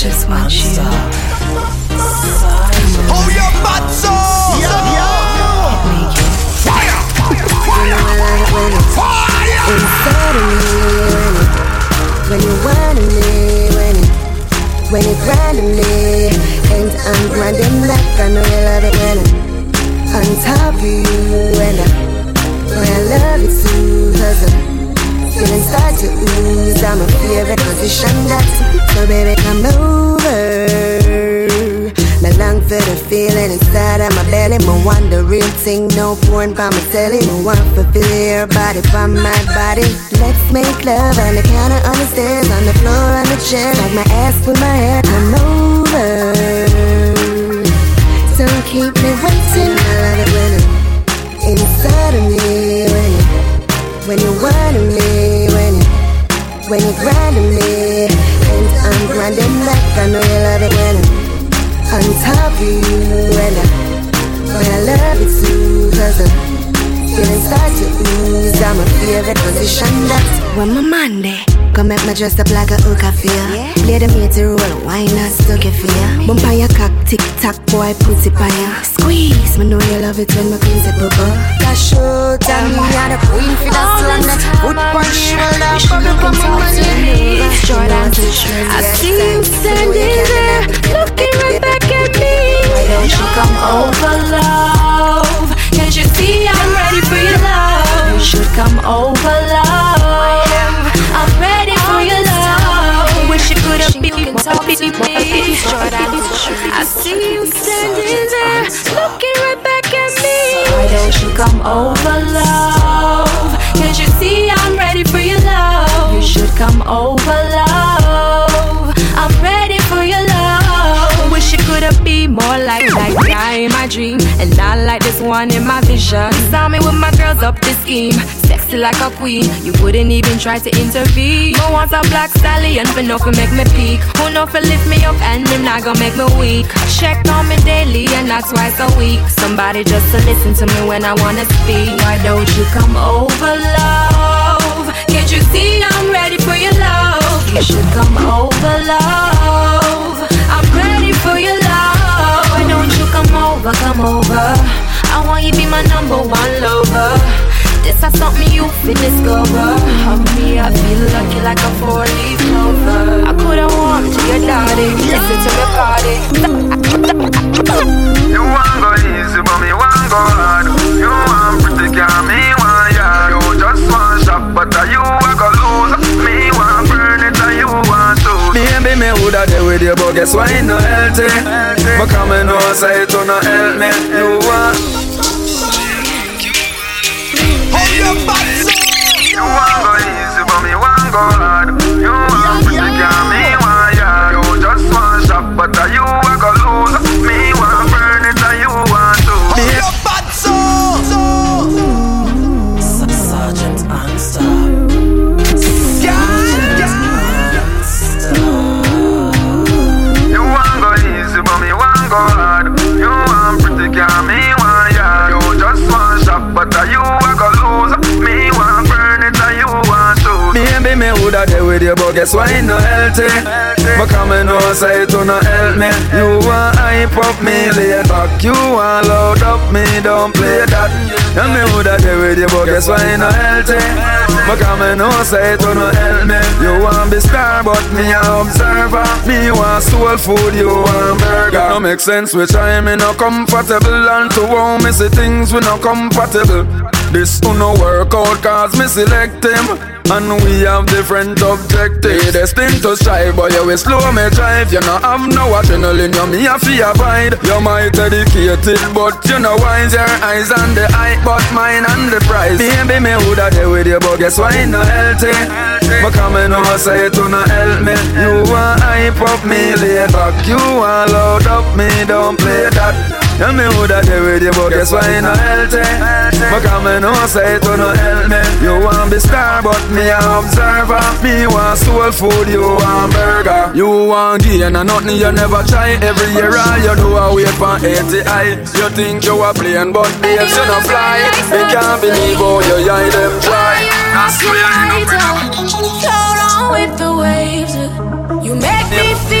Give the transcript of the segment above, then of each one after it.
just want you. Oh, your butt so. Yo, yo. Fire. Fire. Inside of me, when you wanted me, when you, when you grinding me, and I'm grinding back. I know you love it when I'm on top of you, and I, boy, I love it too, cause I'm feeling start to ooze. I'm a favorite position that's so baby come over. Me long for the feeling inside of my belly. Me want the real thing, no porn for my telly. Me want to feel your body from my body. Let's make love on the counter, on the stairs, on the floor, on the chair. Like my ass with my hair, come over. Don't keep me waiting. I love it when I'm inside of me. When you, when you me, you, when you grinding me, and I'm grinding back. I know you love it when I'm on top of you. And I, boy, I love it too Cause I'm feeling start to ooze. I'm a favorite position that's when my Monday Come make me dress up like a hook I feel yeah. Play the meter roll, why not? Stuck you feel Bump on your cock, tick tock, boy, put it on ya Squeeze, me know you love it when my clean it bubble. That show, tell me you're the queen for that slum Put on shoulder, bubble from my money Jordan, I see you standing there Looking right back at me. Why don't you come over, love? Can't you see I'm ready for your love? You should come over, me. I see you standing there, looking right back at me. Why don't you come over, love? Can't you see I'm ready for your love? You should come over, love. I'm ready for your love. Wish it could have been more like that guy in my dream, and not like this one in my vision. Saw me with my girls up the scheme, sexy like a queen. You wouldn't even try to intervene. But once a black stallion for no for make me peak. Who know for lift me up and them not gonna make me weak. Check on me daily and not twice a week. Somebody just to listen to me when I wanna speak. Why don't you come over, love? Can't you see I'm ready for your love? You should come over, love. I'm ready for your love. Why don't you come over, come over? I want you be my number one lover. This is something you fit discover. Hug me, I feel lucky like a four leaf clover. I coulda warmed to your daddy, listen to me party. You want go easy, but me want go hard. You want pretty girl, me want yard. You just want shop, but are you a go lose? Me want burn it, and you want to. Me and baby, me woulda there with you, but guess why it no healthy? But come and know say it no help me. You want but me want go hard. You want pretty girl, me want yard. You just want shop, but are you with you, but guess why it no healthy? But come and know say it no help me. You want hype up me, lay back. You want load up me, don't play that. And me woulda there with you, but guess why it no healthy? But come and know say it no help me. You want be star, but me a observer. Me want soul food, you want burger. No make sense which I me no comfortable, and to how me see things we no compatible. This no work out cause me select him And we have different objectives Destined to strive but you will slow me drive You no have no adrenaline you me a fear abide You might educated but you know wise Your eyes on the eye but mine on the prize Baby me woulda there with you but guess why it no healthy? But and know say to no help me. You want hype up me lay back You want load up me don't play that Tell me who that they with you, but guess why you no healthy? But come and know say it no help me. You want be star, but me a observer. Me want soul food, you want burger. You want gain and nothing you never try. Every year all you do a wait for 80 high. You think you a plane, but babes you no fly. Me can't believe how you eye them dry. That's why you end up Float on with the waves. You make me feel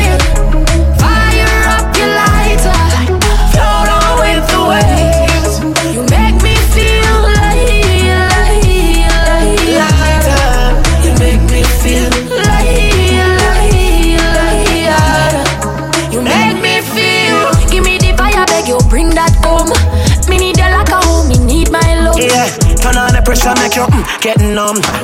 numb.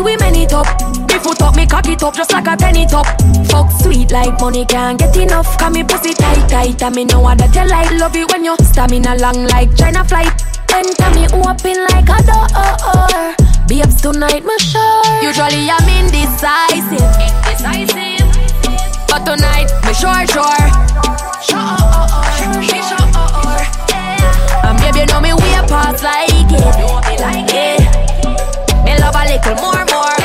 We man it up. Me foot up, me cock it up just like a penny top. Fuck sweet like money can't get enough. Cause me pussy tight tight and me know that you like. Love it when you stamina long like China flight. Enter me open like a door. Babes tonight, me sure. Usually I'm indecisive. Indecisive. But tonight, me sure, sure. Sure, me sure. And baby, you know me like it. Like it. Love a little more, more.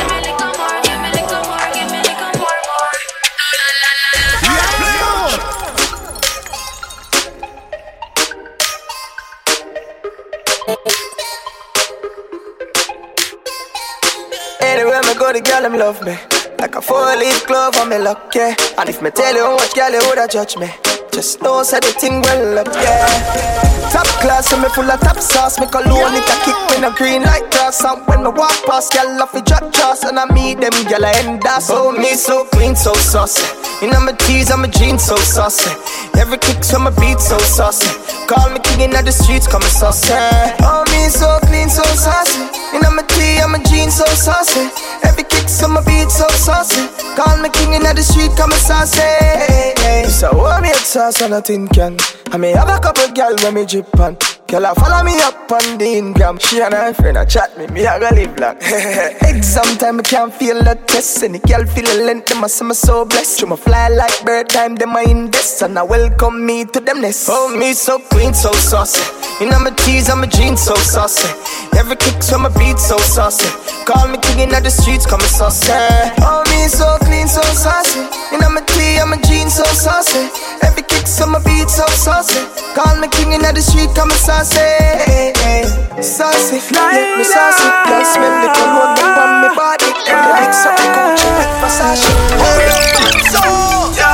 Anywhere me go, the girl them love me. Like a four-leaf glove on me luck, yeah. And if me tell you how girl you woulda judge me, just know say the thing well up, yeah. Class, so me full of top sauce. Make Me cologne it a kick me no green like grass. And when me walk past, girl off the drop trust, and I meet them girl I end us. Oh me so clean, so saucy. Know my tees, I'm a jeans so saucy. Every kick from my beat so saucy. Call me king in the streets, come a saucy. Oh me so clean, so saucy. Know my tee, I'm a jeans so saucy. Every kick from my beat so saucy. Call me king in the street, come saucy. So hold me a sauce and a tin can. I may have a couple girl when me drip on. Girl, I follow me up on the Ingram. She and her friend a chat me, me a go live long. Exam time, I can't feel the test. Any girl feel the length, them a say me so blessed. You fly like bird time, them a invest. And I welcome me to them nest. Oh, me so clean, so saucy. You know my tees, I'm a jeans, so saucy. Every kick from my beat, so saucy. Call me king in the streets, come saucy. Oh, me so clean, so saucy. You know my tee, I'm a jeans, so saucy. Every kick from my beat, so saucy. Call me king in the street, come saucy. Saucy, make me saucy. Girl, smell the cologne up on me body. Like something Gucci, like Versace. So, yo,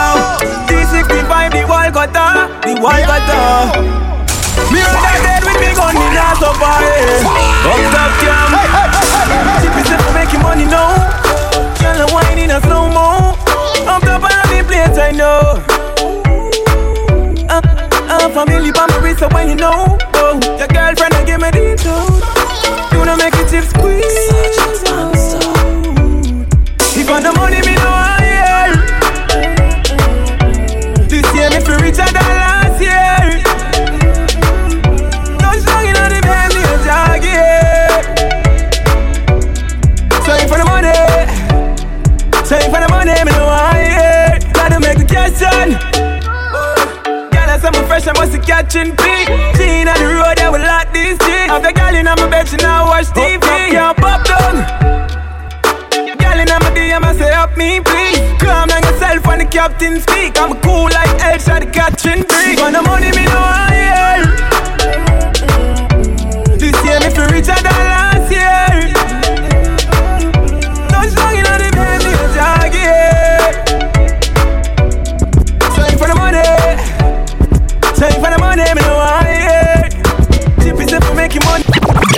D65, the wall cutter, the wall uh, cutter. Uh. Me on that bed with me gun in ass up high. Up top cam. Tip is for making money now. Girl, I'm whining a slow mo. Up top of the place, I know. Uh, family by my wrist, so when you know. Oh, your girlfriend, I give me the toad. You wanna make it tip squeeze. Must be catching feet. Clean on the road, I will lock this shit. Have the girl in my bed, she now watch oh, TV. Oh, Can't pop down. Girl in my DM, I say up me, please. Calm down yourself when the captain speak. I'm cool like El shot catching breeze. Want the money, me know I hear.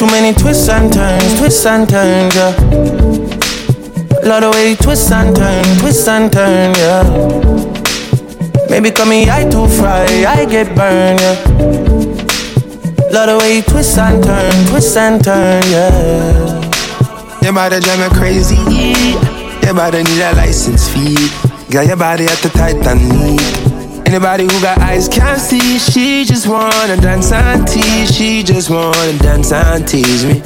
Too many twists and turns, twists and turns, yeah. Love the way you twist and turn, twist and turn, yeah. Maybe call me I too fry, I get burned, yeah. Love the way you twist and turn, twist and turn, yeah. Your body drive me crazy. Yeah. Your body need a license fee. Got your body at the tight and neat. Anybody who got eyes can't see. She just wanna dance and tease. She just wanna dance and tease me.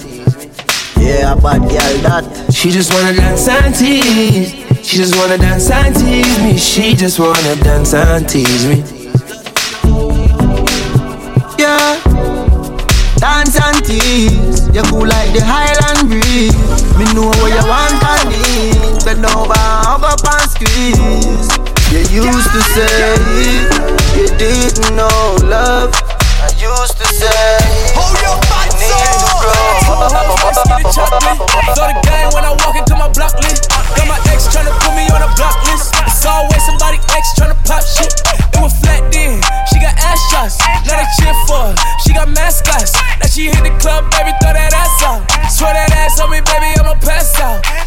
Yeah, bad girl that. She just wanna dance and tease. She just wanna dance and tease me. She just wanna dance and tease me. Yeah. Dance and tease. You cool like the Highland breeze. Me know what you want and need. Bend over, hug up and squeeze. Used to say you didn't know love. I used to say Hold your you need to grow. Throw the game when I walk into my block list. Got my ex tryna put me on a block list. It's always somebody ex tryna pop shit. It was flat then. She got ass shots. Now they cheer for her. She got mascots. Now she hit the club, baby, throw that ass out. Swear that ass on me, baby, I'ma pass out.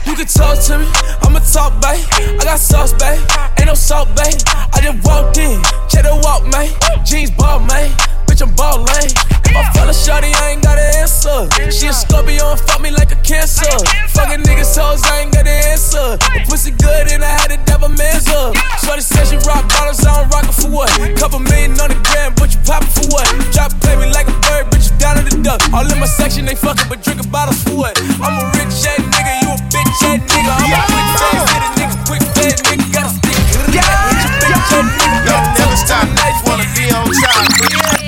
You can talk to me, I'ma talk, babe. I got sauce, babe. Ain't no salt, babe. I just walked in, check the walk, man. Jeans ball, man. Bitch, I'm ballin'. If I fell shawty, I ain't got an answer. She a Scorpio and fuck me like a cancer. Fuckin' niggas hoes, I ain't got an answer. The pussy good and I had to dab a man's up. Shorty said she rock bottles, I don't rock it for what? Couple million on the gram, but you poppin' for what? Drop play me like a bird, bitch, you down in the duck. All in my section, they fuckin', but drinkin' bottles for what? I'm a rich ass nigga, you a bitch ass nigga. I'm a quick fast nigga, nigga, quick fast nigga, gotta stick yeah. ass nigga. Yo, never stop. Wanna be on.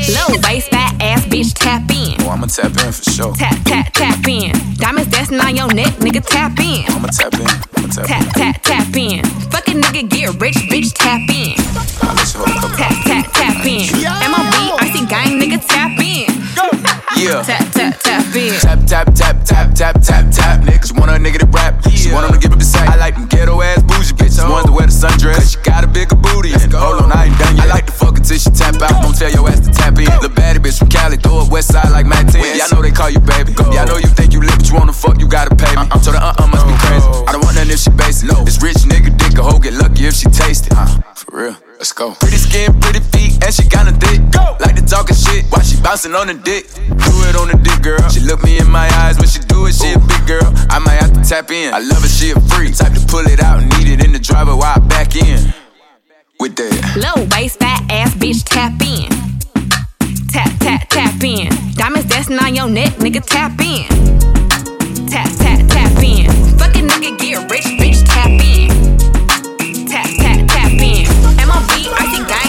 Low bass, fat ass bitch, tap in. Oh, I'ma tap in for sure. Tap, tap, tap in. Diamonds dancing on your neck, nigga, tap in. I'ma tap in. I'ma tap, Tap, in. tap, tap in. Fucking nigga get rich, bitch, tap in. I'll let you hold a couple. Tap, tap, tap in. MLB, RC gang, nigga, tap in. Yeah. Tap, tap, tap in. Tap, tap, tap, tap, tap, tap, tap. Niggas want a nigga to rap. She want him to give up the sack. I like them ghetto ass bougie bitches. Ones that wear the sundress. Cause she got a bigger until she tap out. Don't tell your ass to tap in. The baddie bitch from Cali, throw up west side like Matt 10. Yeah, I know they call you baby. Yeah, I know you think you lit, but you wanna fuck, you gotta pay me. I'm so the uh uh must be crazy. I don't want nothing if she basic. This rich nigga dick a hoe get lucky if she taste it. Uh, for real. Let's go. Pretty skin, pretty feet, and she kinda thick. Go. Like the talking shit while she bouncing on the dick. Do it on the dick, girl. She look me in my eyes when she do it. She a big girl. I might have to tap in. I love it, she a freak. Type to pull it out and eat it in the driver while I back in. With that. Low bass, fat ass bitch, tap in. Tap, tap, tap in. Diamonds dancing on your neck, nigga, tap in. Tap, tap, tap in. Fucking nigga get rich, bitch, tap in. Tap, tap, tap in. MLB, RC gang, nigga,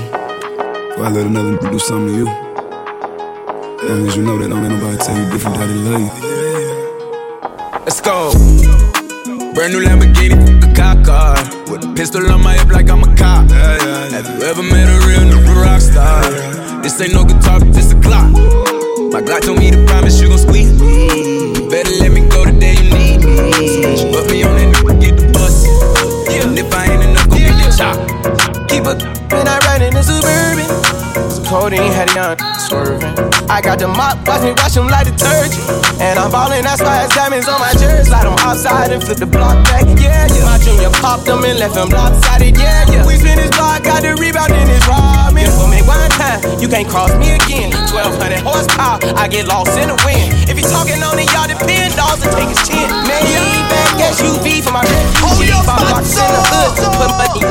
Before I let another nigga do something to you. As long as you know that, don't let nobody tell you different, daddy love you. Let's go. Brand new Lamborghini, a cop car. With a pistol on my hip like I'm a cop. Have you ever met a real nigga rock star? This ain't no guitar, but this a clock. My Glock told me to promise you gon' squeeze me. You better let me go the day you need me. She put me on that nigga, get the bus. And if I ain't enough, go get the chop. Keep a when I ride in the suburban. Some codeine had a young swerving. I got the mop, watch me wash them like detergent. And I'm ballin', that's why it's diamonds on my jersey. Slide them outside and flip the block back, yeah, yeah. My junior popped them and left them lopsided, yeah, yeah. We spin this block, got the rebound in this rob me. For me one time, you can't cross me again. 1200 horsepower, I get lost in the wind. If you talking on it, y'all depend, dogs and take his chin. Maybach SUV for my refugee. Five blocks in the hood, put money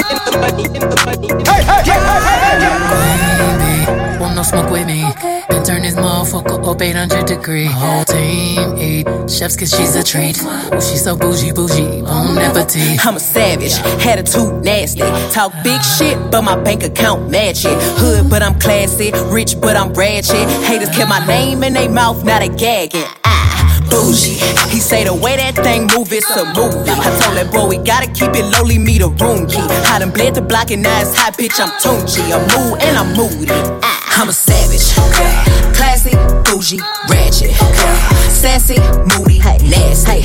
money. Hey, hey, hey, hey, hey, hey. Want no smoke with me? Then turn this motherfucker up 800 degree. Whole team eat chefs cause she's a treat. Oh, she's so bougie, bougie, bon appetit. I'm a savage, attitude nasty. Talk big shit, but my bank account match it. Hood, but I'm classy. Rich, but I'm ratchet. Haters kept my name in their mouth, now they gagging. Bougie. He say the way that thing move, it's a movie. I told that boy we gotta keep it lowly, me the room key. I done bled the block and now it's high pitch, I'm Tunchi. I'm mood and I'm moody. Ah, I'm a savage. Classy, bougie, ratchet. Sassy, moody, nasty.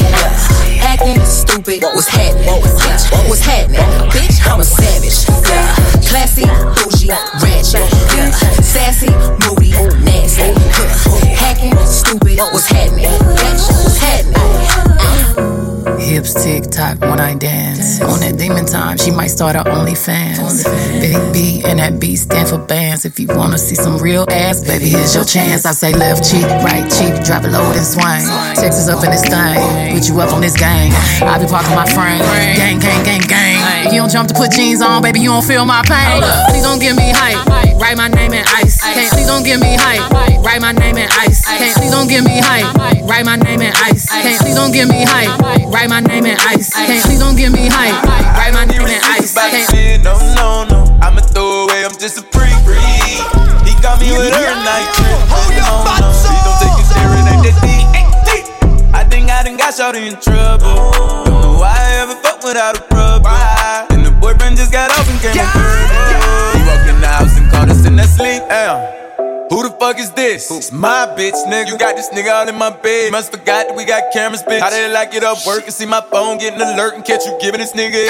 Acting stupid, what was happening? What was bitch, happening? Bitch, I'm a savage. Classy, bougie, ratchet. Sassy, moody, nasty. Tock when I dance. On that demon time, she might start her OnlyFans. Big B and that B stand for bands. If you wanna see some real ass, baby, here's your chance. I say left cheek, right cheek, drop it low and swing. Texas up in this thing, put you up on this gang. I be parking my frame, gang, gang, gang, gang. If you don't jump to put jeans on, baby, you don't feel my pain. Please don't give me hype, write my name in ice. Can't, please don't give me hype, write my name in ice. Can't, please don't give me hype, write my name in ice. Can't, please don't give me hype, write my name in ice. Can't, please don't give me hype, write my name in ice. Can't, no, no, no. I'ma throw away, I'm just a freak. He got me with her night. Hold your butts Please don't take it there, it ain't that deep. I done got shorty in trouble. Don't know why I ever fuck without a rubber. And the boyfriend just got off and came yeah. He walked in the house and caught us in that sleep. Damn. Who the fuck is this? It's my bitch, nigga. You got this nigga out in my bed. Must forgot that we got cameras, bitch. How did I get up work and see my phone getting alert and catch you giving this nigga?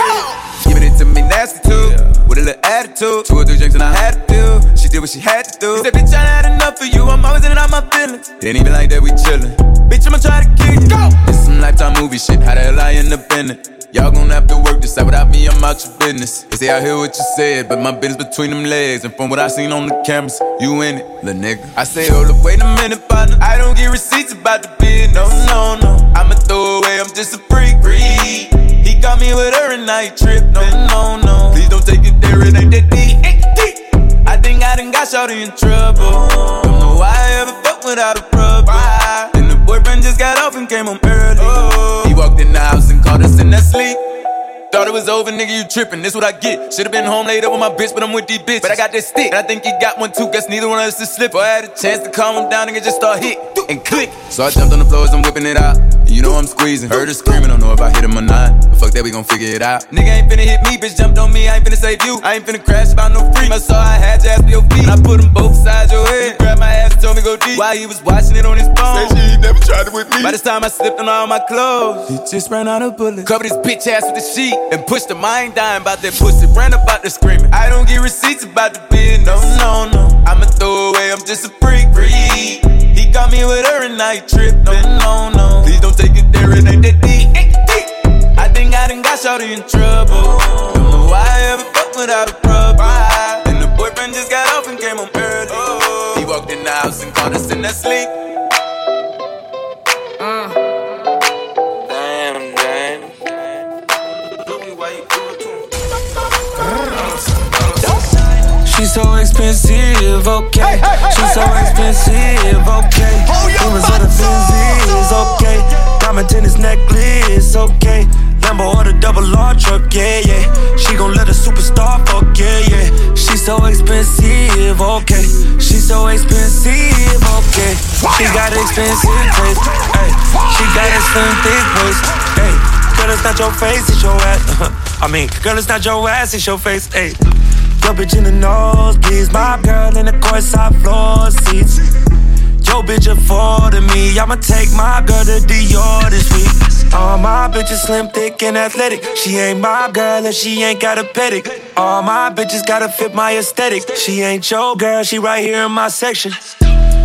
Giving it to me nasty too. With a little attitude. Two or three drinks and I had to do. She did what she had to do. She said, bitch, I had enough of you. I'm always in and out my feelings. It ain't even like that, we chillin'. Bitch, I'ma try to kill you. Go! It's some lifetime movie shit. How the hell I end up in it? Y'all gon' have to work this out without me, I'm out your business. They say I hear what you said, but my business between them legs. And from what I seen on the cameras, you in it, little nigga. I say, hold up, wait a minute, partner. I don't get receipts about the bid, no, no, no. I'ma throw away, I'm just a freak. freak. Got me with her and I ain't trippin', no, no. Please don't take it there, it ain't that deep. I think I done got shorty in trouble. Don't know why I ever fuck without a rubber. Then the boyfriend just got off and came home early. He walked in the house and caught us in that sleep. Thought it was over, nigga, you trippin', this what I get. Should've been home laid up with my bitch, but I'm with these bitches. But I got this stick, and I think he got one too. Guess neither one of us is slip. I had a chance to calm him down, nigga, just start hit and click. So I jumped on the floor as I'm whipping it out. And you know I'm squeezing. Heard her screaming, don't know if I hit him or not. But fuck that, we gon' figure it out. Nigga ain't finna hit me, bitch jumped on me, I ain't finna save you. I ain't finna crash about no free. I saw I had your ass on your feet. And I put them both sides your head. He grabbed my ass and told me go deep. While he was watching it on his phone. Say she ain't never tried it with me. By this time I slipped on all my clothes. He just ran out of bullets. Covered his bitch ass with a sheet and pushed him. I ain't dying about that pussy. Ran about the screaming. I don't get receipts about the bid. No, no, no. I'ma throw away. I'm just a freak. freak got me with her and I trippin'. No, no, please don't take it there, it ain't that deep. I think I done got shorty in trouble. Don't know why I ever fuck without a problem. And the boyfriend just got off and came home early. He walked in the house and caught us in that sleep. So expensive, okay. She's so expensive, okay. Rumors of the Benzies, okay. Diamond tennis necklace, okay. Lambo or the double R truck, yeah, yeah. She gon' let a superstar fuck, yeah, yeah. She's so expensive, okay. She's so expensive, okay. She got expensive taste, hey. She got a slim thick waist, hey. Girl, it's not your face, it's your ass. I mean, girl, it's not your ass, it's your face, hey. Your bitch in the nosebleeds, my girl in the courtside floor seats. Yo, bitch affording me. I'ma take my girl to Dior this week. All my bitches slim, thick, and athletic. She ain't my girl if she ain't got a pedic. All my bitches gotta fit my aesthetic. She ain't your girl, she right here in my section.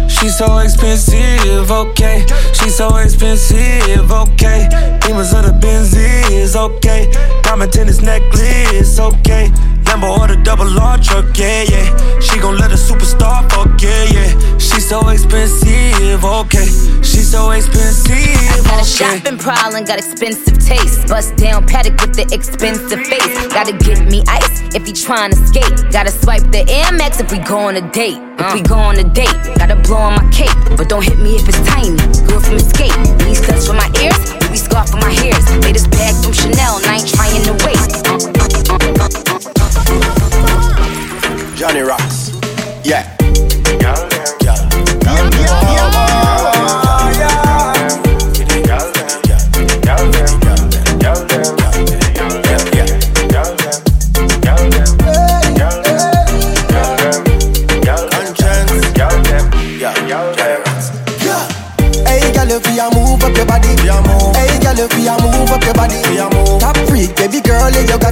She's so expensive, okay. She's so expensive, okay. Demons of the Benzies, okay. Diamond tennis necklace, okay. Lambo or the double R truck, yeah, yeah. She gon' let a superstar fuck, yeah, yeah. She's so expensive, okay. She's so expensive, Got a shopping problem, got expensive taste. Bust down Patek with the expensive face. Gotta give me ice if he tryna skate. Gotta swipe the Air Max if we go on a date. If we go on a date, gotta blow on my cape. But don't hit me if it's tiny. Girl from escape. These studs for my ears, we scarf for my hairs. Latest bag from Chanel, and I ain't trying to wait. Johnny Rocks. Yeah. Girl, if you move up your body, hey, girl, if you move up your body, top freak, baby girl, yeah, you got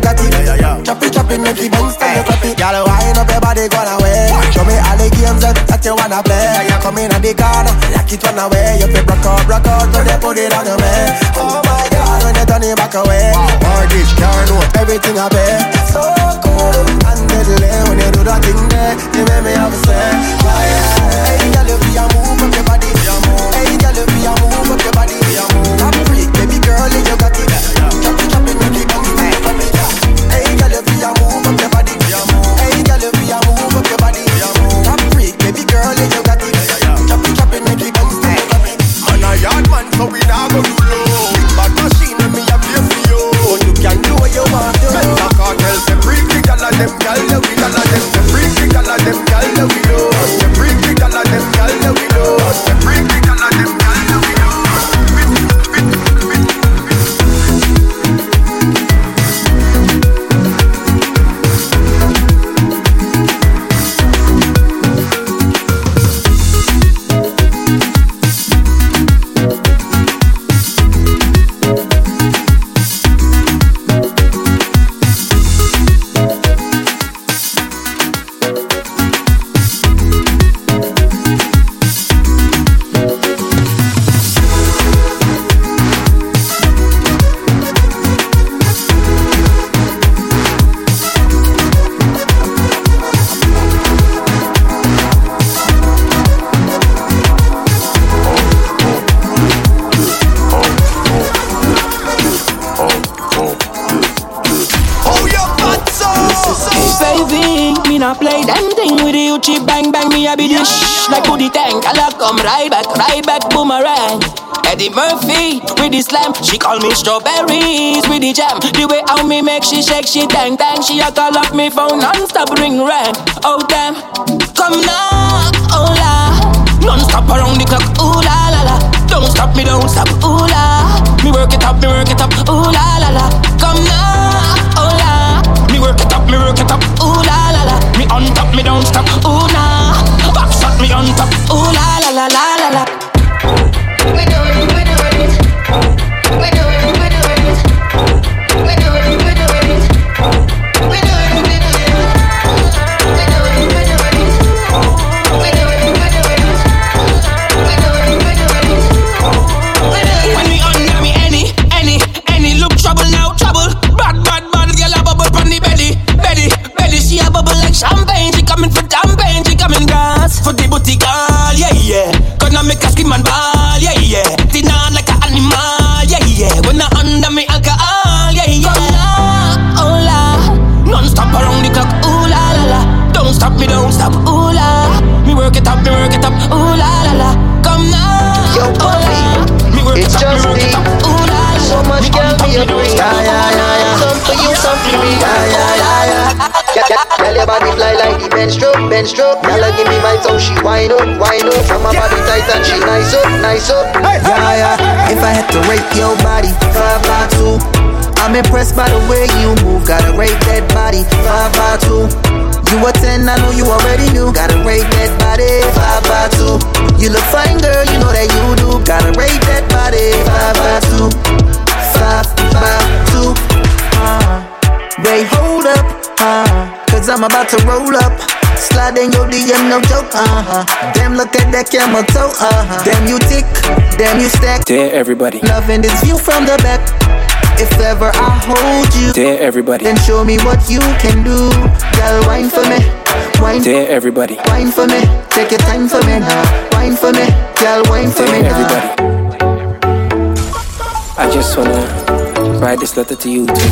girl, yeah, you got it. Chop it, chop it, make it bounce, style, drop it. Girl, wind up your body, go away. Show me all the games that, that you wanna play. You come in at the corner, lock it one away. You feel rock out, rock out, till they put it on your way. Oh my God, when you turn it back away. Mortgage, car note, everything I pay. So cool and deadly when you do that thing there. You make me have a say. Why? Girl, if you move up your body, thing with you cheap bang bang me a be dish like booty tank. I like come right back, right back boomerang. Eddie Murphy with the slam, she call me strawberries with the jam. The way how me make she shake, she dang dang. She a call up me phone non-stop ring ring. Oh damn, come now, oh la, non-stop around the clock. Ooh la la la, don't stop me, don't stop. Ooh la, me work it up, me work it up. Ooh la la la, come now, work it up, me work it up. Ooh la la la, me on top, me don't stop. Ooh nah, back shot me on top. Ooh la la impressed by the way you move. Gotta rate that body, five by two. You a 10, I know you already knew. Gotta rate that body, 5 by 2. You look fine, girl, you know that you do. Gotta rate that body, 5 by 2. 5 by 2. Uh, they hold up, uh, cause I'm about to roll up. Slide in your DM, no joke, uh huh. Damn, look at that camera toe, uh huh. Damn, you tick, damn, you stack. Dear everybody, Loving this view from the back. If ever I hold you, dear everybody, then show me what you can do. Girl, wine for me, wine, dear everybody, wine for me. Take your time for me now. Wine for me, girl, wine for me dear now. everybody. I just wanna write this letter to you too.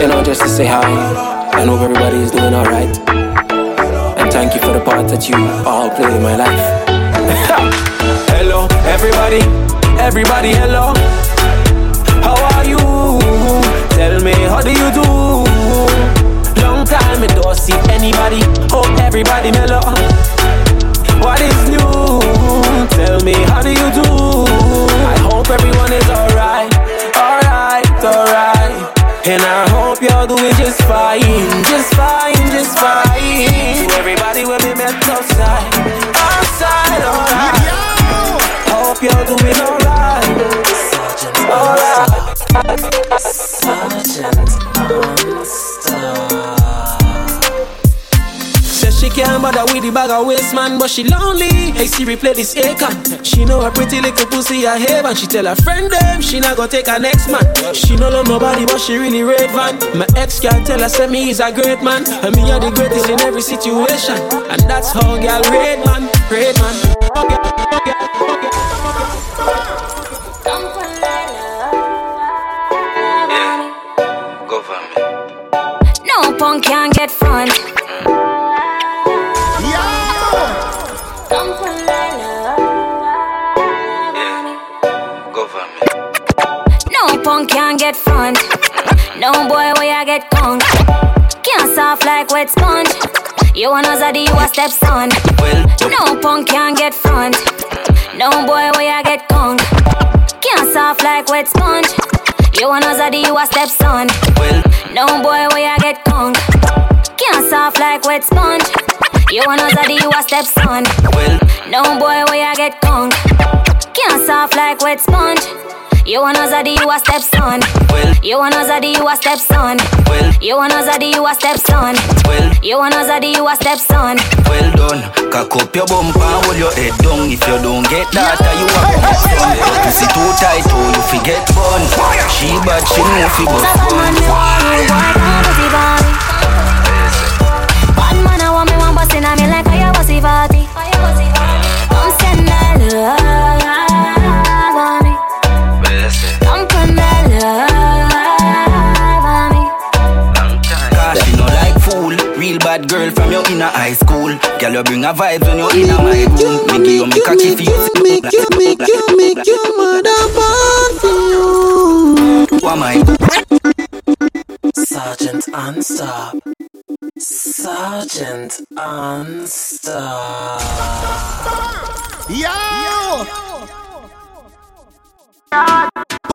You know, just to say hi. I hope everybody is doing alright. And thank you for the part that you all play in my life. hello, everybody. Everybody, hello. How are you? Tell me, how do you do? Long time I don't see anybody. Hope everybody mellow. What is new? Tell me, how do you do? I hope everyone is alright, alright, alright. And I hope you're doing just fine, just fine, just fine. To everybody alright. Says she can't bother with the bag of waste man, but she lonely. Hey Siri, play this Akon. She know a pretty little pussy I have, and she tell her friend them she not gonna take her next man. She know no love nobody, but she really red van. My ex can't tell her say me is a great man, and me are the greatest in every situation, and that's how girl red man, red man. You a stepson. No punk can't get front. No boy where I get conk. Can't soft like wet sponge. You wanna zaddy, you a stepson. Will no boy where I get conk. Can't soft like wet sponge. You wanna zaddy, you a stepson. No boy where I get conk. Can't soft like wet sponge. You wanna zaddy, you a stepson. Well, you wanna zaddy, you a stepson. You wanna zaddy, you a stepson. Well, you wanna zaddy, you a stepson. Well done. Cock up your bumper hold your head down. If you don't get that, you a bum son. Pussy too tight, oh, you forget bun. She bad, she know fi bust gun. Bad man, I want me one bust in a me like I was a a high school. Girl, you bring a vibe when you're in a my room. Me give you me cocky for you. Make you make you make you mother born for you. What am I? Sergeant Unstop. Sergeant Unstop. Yo! Yo! Yo! Yo!